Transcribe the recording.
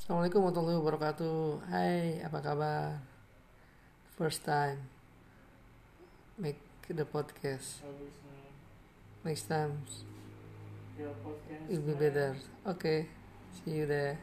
Assalamualaikum warahmatullahi wabarakatuh. Hai, apa kabar? First time make the podcast. Next time it'll it will be better. Okay, see you there.